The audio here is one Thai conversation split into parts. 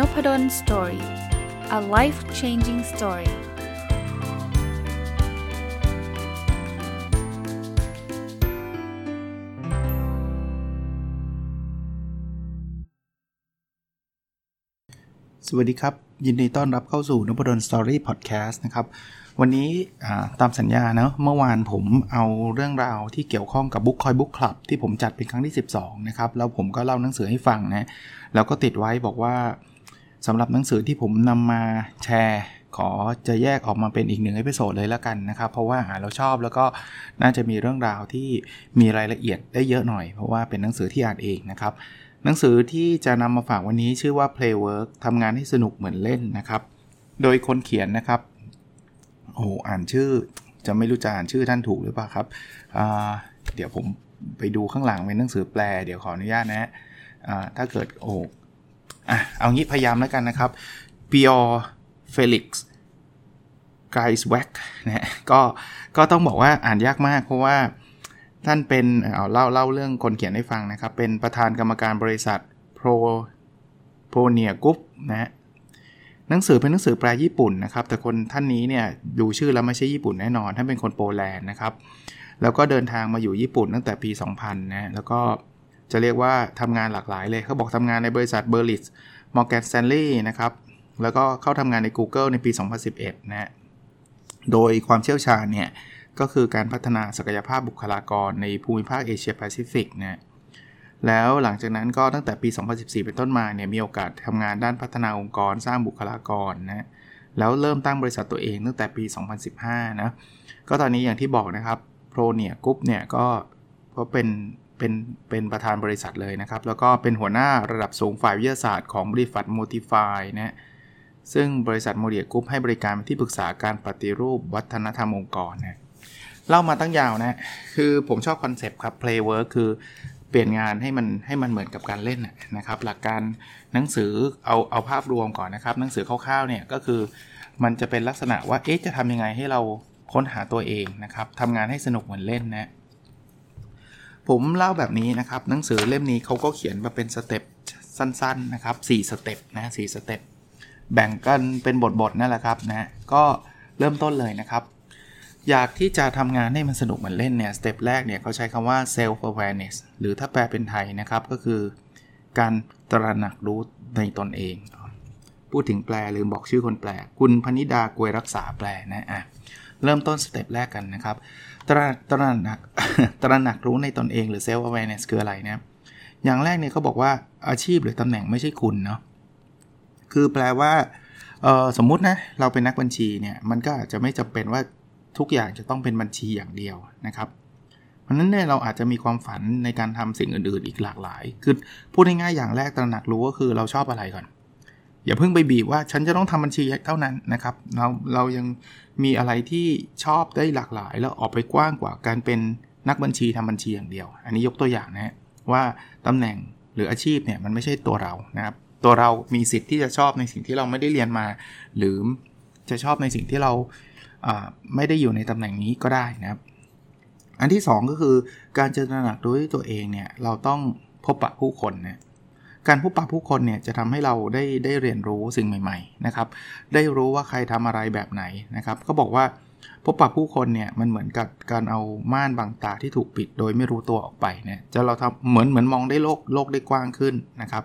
Nopadol's Story a life changing story สวัสดีครับ ยินดีต้อนรับเข้าสู่นพดล Story Podcast นะครับ วันนี้ตามสัญญาเนะเมื่อวานผมเอาเรื่องราวที่เกี่ยวข้องกับบุ๊กคอย book club ที่ผมจัดเป็นครั้งที่ 12 นะครับ แล้วผมก็เล่าหนังสือให้ฟังนะ แล้วก็ติดไว้บอกว่า สำหรับหนังสือที่ผมนำมาแชร์ ขอจะแยกออกมาเป็นอีกหนึ่ง episode เลยแล้วกันนะครับ เพราะว่าเราชอบแล้วก็น่าจะมีเรื่องราวที่มีรายละเอียดได้เยอะหน่อย เพราะว่าเป็นหนังสือที่อ่านเองนะครับ หนังสือที่จะนำมาฝากวันนี้ชื่อว่า Playwork ทำงานให้สนุกเหมือนเล่นนะครับ โดยคนเขียนนะครับโอ้อ่านชื่อจะไม่รู้จะอ่านชื่อท่านถูกหรือเปล่าครับ เดี๋ยวผมไปดูข้างหลังเป็นหนังสือแปล เดี๋ยวขออนุญาตนะถ้าเกิดโอ้ อะเอางี้พยายามแล้วกันนะครับปิออเฟลิกซ์ไกส์แวกนะก็ก็ต้องบอกว่าอ่านยากมากเพราะว่าท่านเป็นเอาเล่าเล่าเรื่องคนเขียนให้ฟังนะครับ เป็นประธานกรรมการบริษัทโปรโพเนียกุ๊ปนะหนังสือเป็นหนังสือแปลญี่ปุ่นนะครับ แต่คนท่านนี้เนี่ยดูชื่อแล้วไม่ใช่ญี่ปุ่นแน่นอนท่านเป็นคนโปแลนด์นะครับ แล้วก็เดินทางมาอยู่ญี่ปุ่นตั้งแต่ปี 2000นะแล้วก็ จะเรียกว่าทำงานหลากหลายเลย เขาบอกทำงานในบริษัท Berlitz Morgan Stanley นะครับ แล้วก็เข้าทำงานใน Google ในปี 2011นะโดยความเชี่ยวชาญเนี่ย ก็คือการพัฒนาศักยภาพบุคลากรในภูมิภาคเอเชียแปซิฟิกนะ แล้วหลังจากนั้นก็ตั้งแต่ปี 2014 เป็นต้นมาเนี่ย มีโอกาสทำงานด้านพัฒนาองค์กรสร้างบุคลากรนะ แล้วเริ่มตั้งบริษัทตัวเองตั้งแต่ปี 2015 นะ ก็ตอนนี้อย่างที่บอกนะครับ Pronoia Group เนี่ยก็ก็เป็น เป็นเป็นประธานบริษัทเลยนะครับ แล้วก็เป็นหัวหน้าระดับสูงฝ่ายวิทยาศาสตร์ของบริษัท Motify นะซึ่งบริษัท Pronoia Group ให้บริการที่ปรึกษาการปฏิรูปวัฒนธรรมองค์กรนะเล่ามาตั้งยาวนะ คือผมชอบ concept ครับ play work คือเปลี่ยนงานให้มันให้มันเหมือนกับการเล่นนะครับ หลักการหนังสือเอาเอาภาพรวมก่อนนะครับ หนังสือคร่าวๆเนี่ยก็คือมันจะเป็นลักษณะว่าเอ๊ะจะทำยังไงให้เราค้นหาตัวเองนะครับทำงานให้สนุกเหมือนเล่นนะ ผมเล่าแบบนี้นะครับ หนังสือเล่มนี้เขาก็เขียนมาเป็น step สั้นๆนะครับ4 step นะ 4 step แบ่งกันเป็นบทๆนั่นแหละครับนะก็เริ่มต้นเลยนะครับ อยากที่จะทำงานให้มันสนุกเหมือนเล่นเนี่ย step แรกเนี่ยเขาใช้คำว่า self awareness หรือถ้าแปลเป็นไทยนะครับก็คือ การตระหนักรู้ในตนเอง พูดถึงแปลลืมบอกชื่อคนแปล คุณพนิดา กวยรักษาแปลนะอะเริ่มต้นสเต็ปแรกกันนะครับ ตระตระหนักตระหนักรู้ในตนเองหรือ self awareness คืออะไรนะอย่างแรกเนี่ยเขาบอกว่าอาชีพหรือตำแหน่งไม่ใช่คุณเนาะคือแปลว่าสมมุตินะเราเป็นนักบัญชีเนี่ยมันก็อาจจะไม่จำเป็นว่าทุกอย่างจะต้องเป็นบัญชีอย่างเดียวนะครับ เพราะนั้นเนี่ยเราอาจจะมีความฝันในการทำสิ่งอื่นๆ อีกหลากหลาย คือพูดง่ายๆอย่างแรกตระหนักรู้ก็คือเราชอบอะไรก่อน อย่าเพิ่งไปบีบว่าฉันจะต้องทำบัญชีเท่านั้นนะครับ เราเรายังมีอะไรที่ชอบได้หลากหลาย แล้วออกไปกว้างกว่าการเป็นนักบัญชีทำบัญชีอย่างเดียว อันนี้ยกตัวอย่างนะว่าตำแหน่งหรืออาชีพเนี่ยมันไม่ใช่ตัวเรานะครับ ตัวเรามีสิทธิ์ที่จะชอบในสิ่งที่เราไม่ได้เรียนมา หรือจะชอบในสิ่งที่เราไม่ได้อยู่ในตำแหน่งนี้ก็ได้นะครับ อันที่ 2 ก็คือการเจะตระหนักรู้ตัวเองเนี่ยเราต้องพบปะผู้คนเนี่ย การพบปะผู้คนเนี่ยจะทำให้เราได้ได้เรียนรู้สิ่งใหม่ๆนะครับ ได้รู้ว่าใครทำอะไรแบบไหนนะครับก็บอกว่าพบปะผู้คนเนี่ยมันเหมือนกับการเอาม่านบางตาที่ถูกปิดโดยไม่รู้ตัวออกไปเนี่ยจะเราทำเหมือนเหมือนมองได้โลกโลกได้กว้างขึ้นนะครับ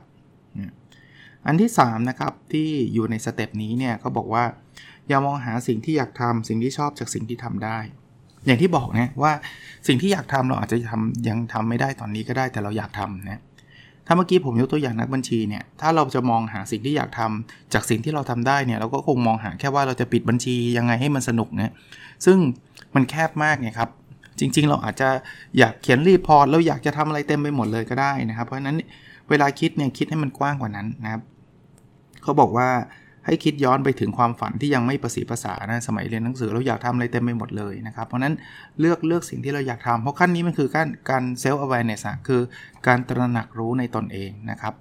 อันที่3นะครับที่อยู่ในสเต็ปนี้เนี่ยเขาบอกว่า อย่ามองหาสิ่งที่อยากทำสิ่งที่ชอบจากสิ่งที่ทำได้ อย่างที่บอกนะว่าสิ่งที่อยากทำเราอาจจะทำยังทำไม่ได้ตอนนี้ก็ได้แต่เราอยากทำนะ ถ้าเมื่อกี้ผมยกตัวอย่างนักบัญชีเนี่ย ถ้าเราจะมองหาสิ่งที่อยากทำจากสิ่งที่เราทำได้เนี่ย เราก็คงมองหาแค่ว่าเราจะปิดบัญชียังไงให้มันสนุกนะ ซึ่งมันแคบมากไงครับ จริง ๆ เราอาจจะอยากเขียนรีพอร์ตแล้วอยากจะทำอะไรเต็มไปหมดเลยก็ได้นะครับ เพราะฉะนั้นเวลาคิดเนี่ยคิดให้มันกว้างกว่านั้นนะครับ เขาบอกว่า ให้คิดย้อนไปถึงความฝันที่ยังไม่ประสีภาษานะสมัยเรียนหนังสือเราอยากทำอะไรเต็มไปหมดเลยนะครับเพราะนั้นเลือกเลือกสิ่งที่เราอยากทำเพราะขั้นนี้มันคือการการเซลล์อเวเนสคือการตระหนักรู้ในตนเองนะครับ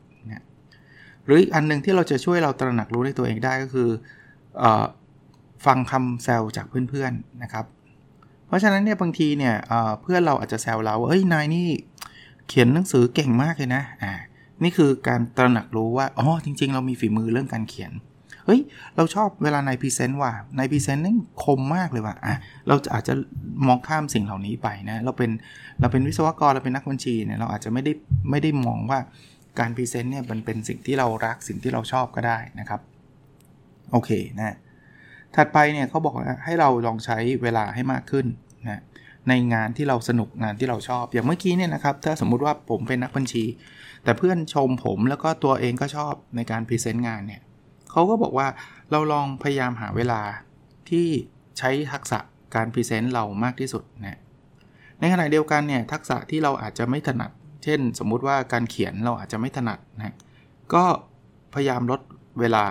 หรืออีกอันหนึ่งที่เราจะช่วยเราตระหนักรู้ในตัวเองได้ก็คืออฟังคำแซวจากเพื่อนๆนะครับ เพราะฉะนั้นเนี่ยบางทีเนี่ยเพื่อนเราอาจจะแซวเราว่าเอ้ยนายนี่เขียนหนังสือเก่งมากเลยนะอ่านี่คือการตระหนักรู้ว่าอ๋อจริง ๆ เรามีฝีมือเรื่องการเขียน เฮ้ย เราชอบเวลานาย present ว่านาย present นั่นคมมากเลยว่ะอะเราอาจจะมองข้ามสิ่งเหล่านี้ไปนะเราเป็นเราเป็นวิศวกรเราเป็นนักบัญชีเนี่ยเราอาจจะไม่ได้ไม่ได้มองว่าการ present เนี่ยมันเป็นสิ่งที่เรารักสิ่งที่เราชอบก็ได้นะครับโอเคนะถัดไปเนี่ยเขาบอกว่าให้เราลองใช้เวลาให้มากขึ้นนะในงานที่เราสนุกงานที่เราชอบ อย่างเมื่อกี้เนี่ยนะครับ ถ้าสมมุติว่าผมเป็นนักบัญชี แต่เพื่อนชมผมแล้วก็ตัวเองก็ชอบในการ present งานเนี่ย เขาก็บอกว่าเราลองพยายามหาเวลาที่ใช้ทักษะการ present เรามากที่สุดนะในขณะเดียวกันเนี่ยทักษะที่เราอาจจะไม่ถนัด เช่น สมมุติว่าการเขียนเราอาจจะไม่ถนัดนะก็พยายามลดเวลา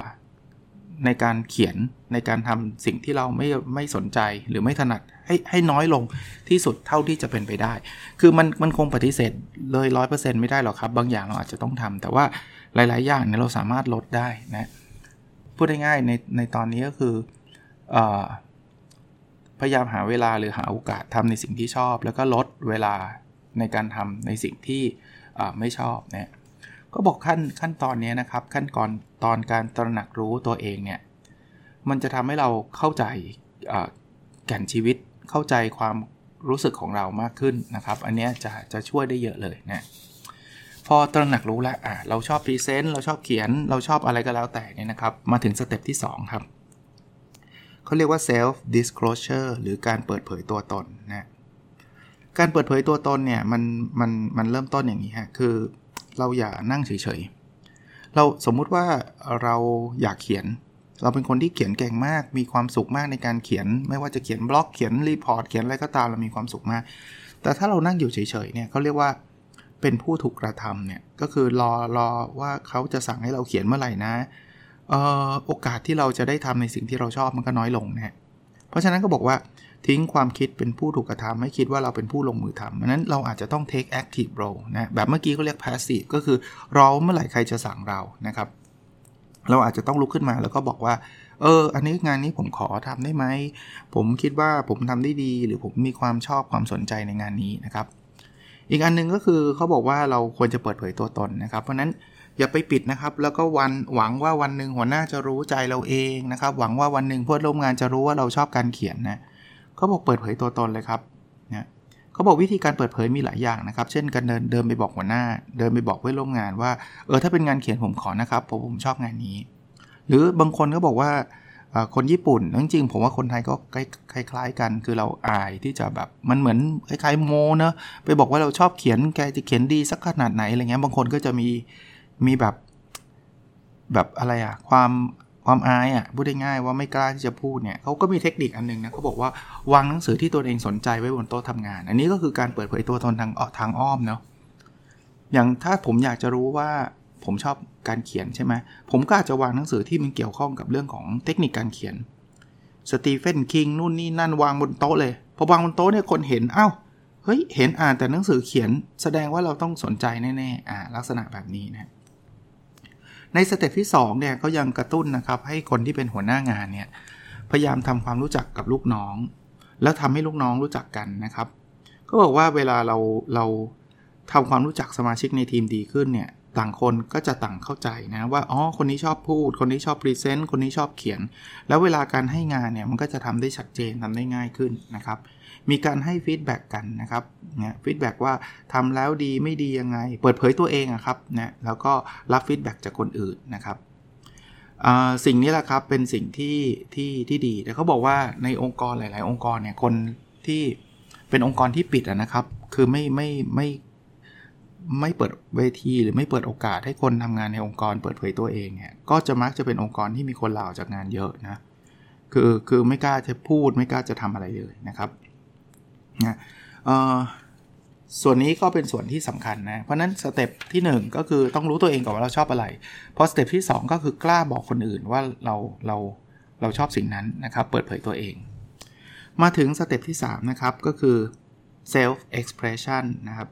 ในการเขียนในการทำสิ่งที่เราไม่ไม่สนใจหรือไม่ถนัดให้ให้น้อยลงที่สุดเท่าที่จะเป็นไปได้ คือมันมันคงปฏิเสธเลยร้อยเปอร์เซ็นต์ไม่ได้หรอกครับ บางอย่างเราอาจจะต้องทำแต่ว่าหลาย ๆ อย่างเนี่ยเราสามารถลดได้นะ พูดง่ายๆในในตอนนี้ก็คืออพยายามหาเวลาหรือหาโอกาสทำในสิ่งที่ชอบ แล้วก็ลดเวลาในการทำในสิ่งที่ไม่ชอบเนี่ยก็บอกขั้นขั้นตอนนี้นะครับ ขั้นก่อนตอนการตระหนักรู้ตัวเองเนี่ยมันจะทำให้เราเข้าใจแก่นชีวิตเข้าใจความรู้สึกของเรามากขึ้นนะครับ อันนี้จะจะช่วยได้เยอะเลยนะ พอตระหนักรู้แล้วอะเราชอบ present เราชอบเขียน เราชอบอะไรก็แล้วแต่เนี่ยนะครับ มาถึง step ที่ 2 ครับ เขาเรียกว่า self disclosure หรือการเปิดเผยตัวตนนะการเปิดเผยตัวตนเนี่ยมันมันมันเริ่มต้นอย่างนี้ฮะคือเราอย่านั่งเฉยๆ เราสมมุติว่าเราอยากเขียน เราเป็นคนที่เขียนเก่งมาก มีความสุขมากในการเขียน ไม่ว่าจะเขียนบล็อกเขียน report เขียนอะไรก็ตามเรามีความสุขมาก แต่ถ้าเรานั่งอยู่เฉยๆเนี่ยเขาเรียกว่า เป็นผู้ถูกกระทำเนี่ยก็คือรอรอว่าเขาจะสั่งให้เราเขียนเมื่อไหร่นะออโอกาสที่เราจะได้ทำในสิ่งที่เราชอบมันก็น้อยลงนะเพราะฉะนั้นก็บอกว่าทิ้งความคิดเป็นผู้ถูกกระทำไม่คิดว่าเราเป็นผู้ลงมือทำเพราะนั้นเราอาจจะต้อง take active role นะแบบเมื่อกี้เขาเรียก passive ก็คือรอเมื่อไหร่ใครจะสั่งเรานะครับ เราอาจจะต้องลุกขึ้นมาแล้วก็บอกว่าเออ อันนี้งานนี้ผมขอทำได้ไหม ผมคิดว่าผมทำได้ดี หรือผมมีความชอบความสนใจในงานนี้นะครับ อีกอันนึงก็คือเขาบอกว่าเราควรจะเปิดเผยตัวตนนะครับ เพราะนั้นอย่าไปปิดนะครับ แล้วก็วันหวังว่าวันหนึ่งหัวหน้าจะรู้ใจเราเองนะครับ หวังว่าวันหนึ่งเพื่อนร่วมงานจะรู้ว่าเราชอบการเขียนนะเขาบอกเปิดเผยตัวตนเลยครับนี่ยเขาบอกวิธีการเปิดเผยมีหลายอย่างนะครับ เช่นการเดินเดินไปบอกหัวหน้า เดินไปบอกเพื่อนร่วมงานว่าเออถ้าเป็นงานเขียนผมขอนะครับผมผมชอบงานนี้ หรือบางคนก็บอกว่า คนญี่ปุ่นจริงๆผมว่าคนไทยก็คล้ายๆกัน คือเราอายที่จะแบบมันเหมือนคล้ายๆโมเนะไปบอกว่าเราชอบเขียนแกจะเขียนดีสักขนาดไหนอะไรเงี้ยบางคนก็จะมีมีแบบแบบอะไรอะความความอายอะพูดได้ง่ายว่าไม่กล้าที่จะพูดเนี่ยเขาก็มีเทคนิคอันนึงนะเขาบอกว่าวางหนังสือที่ตัวเองสนใจไว้บนโต๊ะทำงาน อันนี้ก็คือการเปิดเผยตัวตนทางทางอ้อมเนาะอย่างถ้าผมอยากจะรู้ว่า ผมชอบการเขียนใช่ไหมผมก็อาจจะวางหนังสือที่มันเกี่ยวข้องกับเรื่องของเทคนิคการเขียนสตีเฟนคิงนู่นนี่นั่นวางบนโต๊ะเลยพอวางบนโต๊ะเนี่ยคนเห็นอ้าวเฮ้ยเห็นอ่านแต่หนังสือเขียนแสดงว่าเราต้องสนใจแน่ๆอ่าลักษณะแบบนี้นะใน step ที่2เนี่ยเขายังกระตุ้นนะครับให้คนที่เป็นหัวหน้างานเนี่ยพยายามทำความรู้จักกับลูกน้อง แล้วทำให้ลูกน้องรู้จักกันนะครับ ก็บอกว่าเวลาเราเราทำความรู้จักสมาชิกในทีมดีขึ้นเนี่ย ต่างคนก็จะต่างเข้าใจนะว่าอ๋อคนนี้ชอบพูด คนนี้ชอบ present คนนี้ชอบเขียน แล้วเวลาการให้งานเนี่ยมันก็จะทำได้ชัดเจนทำได้ง่ายขึ้นนะครับมีการให้ feedback กันนะครับเนี่ย feedback ว่าทำแล้วดีไม่ดียังไง เปิดเผยตัวเองอะครับนะแล้วก็รับฟีดแบ็กจากคนอื่นนะครับสิ่งนี้แหละครับเป็นสิ่งที่ที่ที่ดีแต่เขาบอกว่าในองค์กรหลาย ๆ องค์กรเนี่ยคนที่เป็นองค์กรที่ปิดนะครับ คือไม่ไม่ไม่ ไม่เปิดเวทีหรือไม่เปิดโอกาสให้คนทำงานในองค์กรเปิดเผยตัวเองเนี่ยก็จะมักจะเป็นองค์กรที่มีคนลาออกจากงานเยอะนะคือคือไม่กล้าจะพูดไม่กล้าจะทำอะไรเลยนะครับนะส่วนนี้ก็เป็นส่วนที่สำคัญนะ เพราะนั้น step ที่ 1 ก็คือต้องรู้ตัวเองก่อนว่าเราชอบอะไร พอ step ที่ 2 ก็คือกล้าบอกคนอื่นว่าเราเราเราชอบสิ่งนั้นนะครับ เปิดเผยตัวเอง มาถึง step ที่ 3 นะครับ ก็คือ self expression นะครับ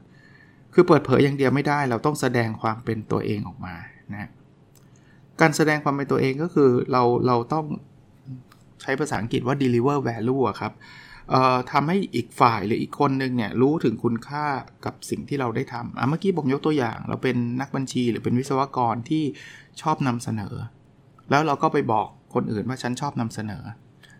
คือเปิดเผยอย่างเดียวไม่ได้ เราต้องแสดงความเป็นตัวเองออกมานะการแสดงความเป็นตัวเองก็คือเราเราต้องใช้ภาษาอังกฤษว่า deliver value ครับทำให้อีกฝ่ายหรืออีกคนหนึ่งเนี่ยรู้ถึงคุณค่ากับสิ่งที่เราได้ทำอะเมื่อกี้ผมยกตัวอย่าง เราเป็นนักบัญชีหรือเป็นวิศวกรที่ชอบนำเสนอ แล้วเราก็ไปบอกคนอื่นว่าฉันชอบนำเสนอ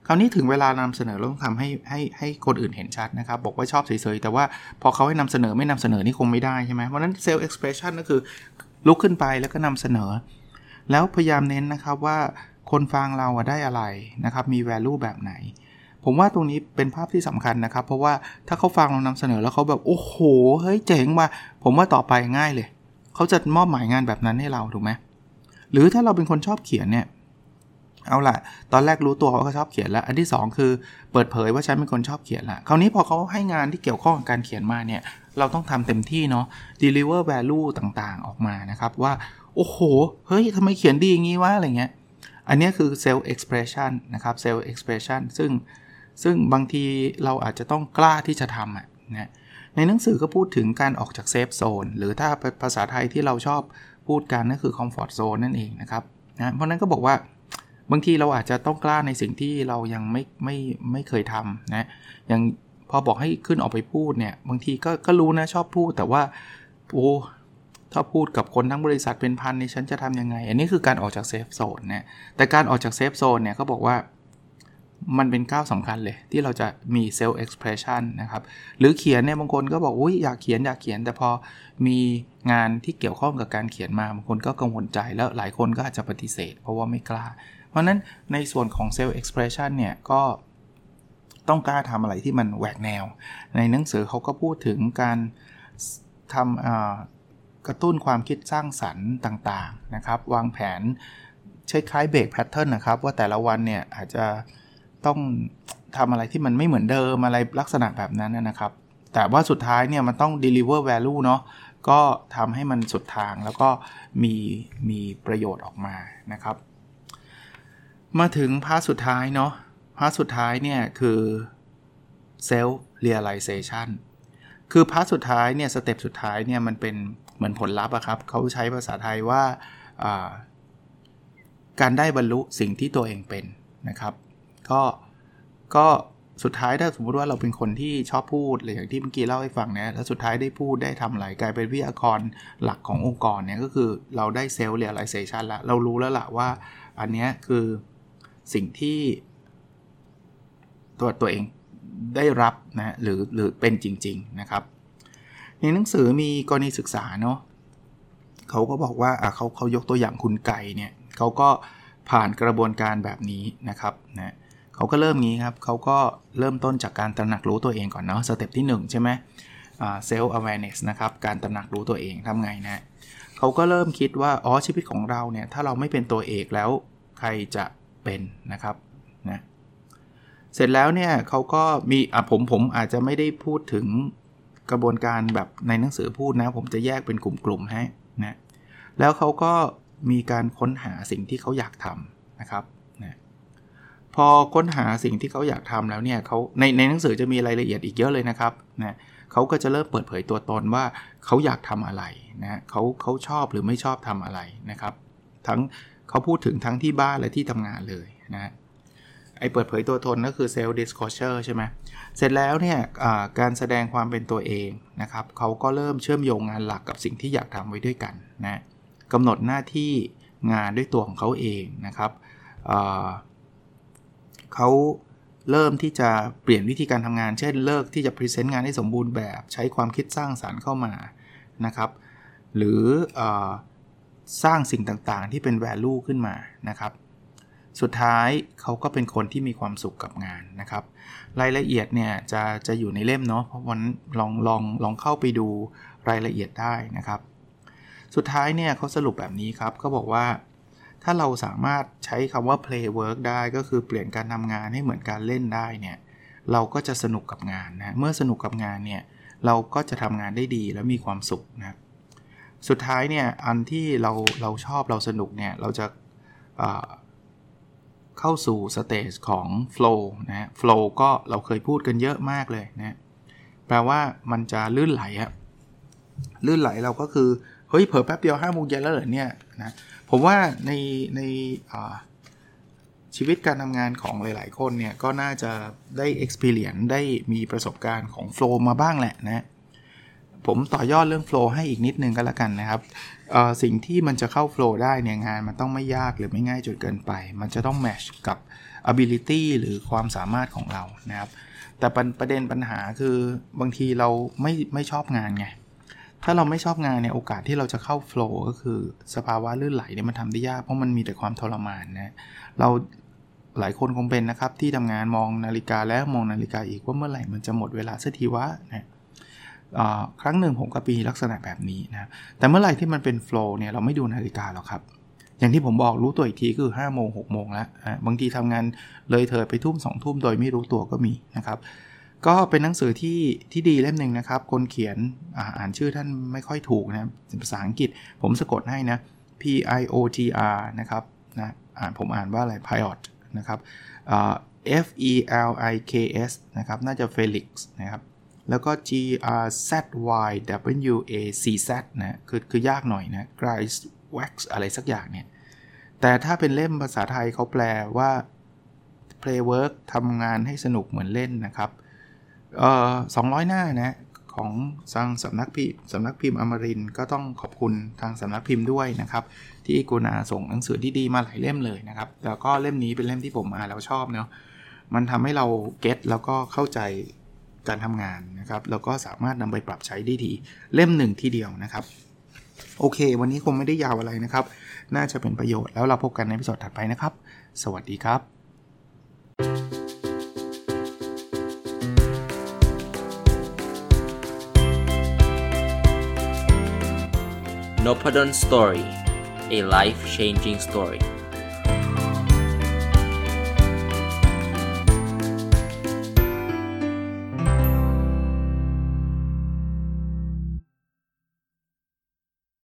คราวนี้ถึงเวลานำเสนอเราต้องทำให้ให้ให้คนอื่นเห็นชัดนะครับ บอกว่าชอบเฉยๆ แต่ว่าพอเขาให้นำเสนอไม่นำเสนอนี่คงไม่ได้ใช่ไหมเพราะนั้นเซลล์เอ็กซ์เพรสชันก็คือลุกขึ้นไปแล้วก็นำเสนอ แล้วพยายามเน้นนะครับว่าคนฟังเราได้อะไรนะครับ มี value แบบไหน ผมว่าตรงนี้เป็นภาพที่สำคัญนะครับ เพราะว่าถ้าเขาฟังเรานำเสนอแล้วเขาแบบโอ้โหเฮ้ยเจ๋งว่ะผมว่าต่อไปง่ายเลย เขาจะมอบหมายงานแบบนั้นให้เราถูกไหมหรือถ้าเราเป็นคนชอบเขียนเนี่ย เอาละตอนแรกรู้ตัวว่าเขาชอบเขียนแล้ว อันที่ 2 คือเปิดเผยว่าฉันเป็นคนชอบเขียนละคราวนี้พอเขาให้งานที่เกี่ยวข้องกับการเขียนมาเนี่ย เราต้องทำเต็มที่เนาะ deliver value ต่างๆ ออกมานะครับว่า โอ้โห เฮ้ยทำไมเขียนดีอย่างนี้วะอะไรเงี้ย อันนี้คือ self expression นะครับ self expression ซึ่งซึ่งบางทีเราอาจจะต้องกล้าที่จะทำอะนะในหนังสือก็พูดถึงการออกจากเซฟโซนหรือถ้าภาษาไทยที่เราชอบพูดกันนั่นคือ comfort zone นั่นเองนะครับนะเพราะนั้นก็บอกว่า บางทีเราอาจจะต้องกล้าในสิ่งที่เรายังไม่ไม่ไม่เคยทำนะอย่างพอบอกให้ขึ้นออกไปพูดเนี่ยบางทีก็ก็รู้นะชอบพูด แต่ว่าโอ้ถ้าพูดกับคนทั้งบริษัทเป็นพันนี่ฉันจะทำยังไง อันนี้คือการออกจาก safe zone นะแต่การออกจาก safe zone เนี่ยเขาบอกว่ามันเป็นก้าวสำคัญเลยที่เราจะมี self expression นะครับ หรือเขียนเนี่ยบางคนก็บอกอุ้ยอยากเขียนอยากเขียน แต่พอมีงานที่เกี่ยวข้องกับการเขียนมาบางคนก็กังวลใจแล้วหลายคนก็อาจจะปฏิเสธ เพราะว่าไม่กล้า เพราะนั้นในส่วนของเซลล์เอ็กซ์เพรสชันเนี่ยก็ต้องกล้าทำอะไรที่มันแหวกแนว ในหนังสือเขาก็พูดถึงการทำกระตุ้นความคิดสร้างสรรค์ต่างๆนะครับ วางแผนใช้คล้ายเบรกแพทเทิร์นนะครับ ว่าแต่ละวันเนี่ยอาจจะต้องทำอะไรที่มันไม่เหมือนเดิมอะไรลักษณะแบบนั้นนะครับ แต่ว่าสุดท้ายเนี่ยมันต้อง deliver value เนาะก็ทำให้มันสุดทางแล้วก็มีมีประโยชน์ออกมานะครับ มาถึง part สุดท้ายเนาะ part สุดท้ายเนี่ยคือ self realization คือ part สุดท้ายเนี่ย step สุดท้ายเนี่ยมันเป็นเหมือนผลลัพธ์อะครับเขาใช้ภาษาไทยว่าการได้บรรลุสิ่งที่ตัวเองเป็นนะครับ ก็ก็สุดท้ายถ้าสมมติว่าเราเป็นคนที่ชอบพูดเลยอย่างที่เมื่อกี้เล่าให้ฟังนะแล้วสุดท้ายได้พูดได้ทำอะไรกลายเป็นวิทยากรหลักขององค์กรเนี่ยก็คือเราได้ self realization ละเรารู้แล้วล่ะว่าอันนี้คือ สิ่งที่ ตัวตัวเองได้รับนะหรือหรือเป็นจริง ๆนะครับ ในหนังสือมีกรณีศึกษาเนาะเขาก็บอกว่าเขาเขายกตัวอย่างคุณไก่เนี่ยเขาก็ผ่านกระบวนการแบบนี้นะครับนะเขาก็เริ่มงี้ครับเขาก็เริ่มต้นจากการตระหนักรู้ตัวเองก่อนเนาะ step ที่ 1 ใช่ไหมเซลล์ awareness นะครับการตระหนักรู้ตัวเองทำไงนะเขาก็เริ่มคิดว่า อ๋อชีวิตของเราเนี่ย ถ้าเราไม่เป็นตัวเอกแล้ว ใครจะ เป็นนะครับนะเสร็จแล้วเนี่ยเขาก็มีอะผมผมอาจจะไม่ได้พูดถึงกระบวนการแบบในหนังสือพูดนะ ผมจะแยกเป็นกลุ่มๆให้นะแล้วเขาก็มีการค้นหาสิ่งที่เขาอยากทำนะครับนะพอค้นหาสิ่งที่เขาอยากทำแล้วเนี่ยเขาในในหนังสือจะมีรายละเอียดอีกเยอะเลยนะครับนะเขาก็จะเริ่มเปิดเผยตัวตนว่าเขาอยากทำอะไรนะเขาเขาชอบหรือไม่ชอบทำอะไรนะครับ ทั้ง เขาพูดถึงทั้งที่บ้านและที่ทำงานเลยนะไอเปิดเผยตัวตนก็คือ self disclosure ใช่ไหมเสร็จแล้วเนี่ยการแสดงความเป็นตัวเองนะครับเขาก็เริ่มเชื่อมโยงงานหลักกับสิ่งที่อยากทำไว้ด้วยกันนะกำหนดหน้าที่งานด้วยตัวของเขาเองนะครับเขาเริ่มที่จะเปลี่ยนวิธีการทำงาน เช่นเลิกที่จะ present งานให้สมบูรณ์แบบ ใช้ความคิดสร้างสรรค์เข้ามานะครับ หรืออ สร้างสิ่งต่างๆ ที่เป็น value ขึ้นมานะครับ สุดท้ายเขาก็เป็นคนที่มีความสุขกับงานนะครับ รายละเอียดเนี่ยจะจะอยู่ในเล่มเนาะเพราะงั้นลองลองลองเข้าไปดูรายละเอียดได้นะครับ สุดท้ายเนี่ยเขาสรุปแบบนี้ครับเขาบอกว่าถ้าเราสามารถใช้คำว่า play work ได้ก็คือเปลี่ยนการทำงานให้เหมือนการเล่นได้เนี่ยเราก็จะสนุกกับงานนะ เมื่อสนุกกับงานเนี่ยเราก็จะทำงานได้ดีและมีความสุขนะครับ สุดท้ายเนี่ยอันที่เราเราชอบเราสนุกเนี่ยเราจะเข้าสู่สเตจของ flow นะ flow ก็เราเคยพูดกันเยอะมากเลยนะแปลว่ามันจะลื่นไหลอะลื่นไหลเราก็คือ เฮ้ยเผลอแป๊บเดียวห้าโมงเย็นแล้วเหรอเนี่ยนะผมว่าในในชีวิตการทำงานของหลาย ๆ คนเนี่ย ก็น่าจะได้ experience ได้มีประสบการณ์ของ flow มาบ้างแหละนะ ผมต่อยอดเรื่อง flow ให้อีกนิดนึงก็แล้วกันนะครับสิ่งที่มันจะเข้า flow ได้เนี่ยงานมันต้องไม่ยากหรือไม่ง่ายจนเกินไป มันจะต้อง match กับ ability หรือความสามารถของเรานะครับ แต่ประเด็นปัญหาคือบางทีเราไม่ไม่ชอบงานไง ถ้าเราไม่ชอบงานเนี่ยโอกาสที่เราจะเข้า flow ก็คือสภาวะลื่นไหลเนี่ยมันทำได้ยากเพราะมันมีแต่ความทรมานนะเราหลายคนคงเป็นนะครับที่ทำงานมองนาฬิกาแล้วมองนาฬิกาอีกว่าเมื่อไหร่มันจะหมดเวลาสักทีวะนะ ครั้งหนึ่งผมก็ปีลักษณะแบบนี้นะแต่เมื่อไหร่ที่มันเป็นโฟล์เนี่ยเราไม่ดูนาฬิกาหรอกครับ อย่างที่ผมบอกรู้ตัวอีกทีคือ5้าโมงหกโมงแล้วบางทีทำงานเลยเถิดไปทุ่มสองทุ่มโดยไม่รู้ตัวก็มีนะครับ ก็เป็นหนังสือที่ที่ดีเล่มหนึ่งนะครับ คนเขียนอ่านชื่อท่านไม่ค่อยถูกนะภาษาอังกฤษผมสะกดให้นะ P I O T R นะครับนะอ่านผมอ่านว่าอะไร Piot นะครับ F E L I K S นะครับน่าจะ Felix นะครับ แล้วก็ G R Z Y W A C Z นะคือคือยากหน่อยนะ Grice Wax อะไรสักอย่างเนี่ย แต่ถ้าเป็นเล่มภาษาไทยเขาแปลว่า play work ทำงานให้สนุกเหมือนเล่นนะครับ เอ่อ200 หน้านะ ของทางสำนักพิมพ์สำนักพิมพ์อมรินก็ต้องขอบคุณทางสำนักพิมพ์ด้วยนะครับ ที่กุณาส่งหนังสือที่ดีมาหลายเล่มเลยนะครับ แล้วก็เล่มนี้เป็นเล่มที่ผมอ่านแล้วชอบเนาะมันทำให้เราเก็ตแล้วก็เข้าใจ การทำงานนะครับแล้วก็สามารถนำไปปรับใช้ได้ดีเล่มหนึ่งที่เดียวนะครับโอเค วันนี้คงไม่ได้ยาวอะไรนะครับ น่าจะเป็นประโยชน์แล้วเราพบกันในพิสดถัดไปนะครับ สวัสดีครับ n o p a d o n Story a life changing story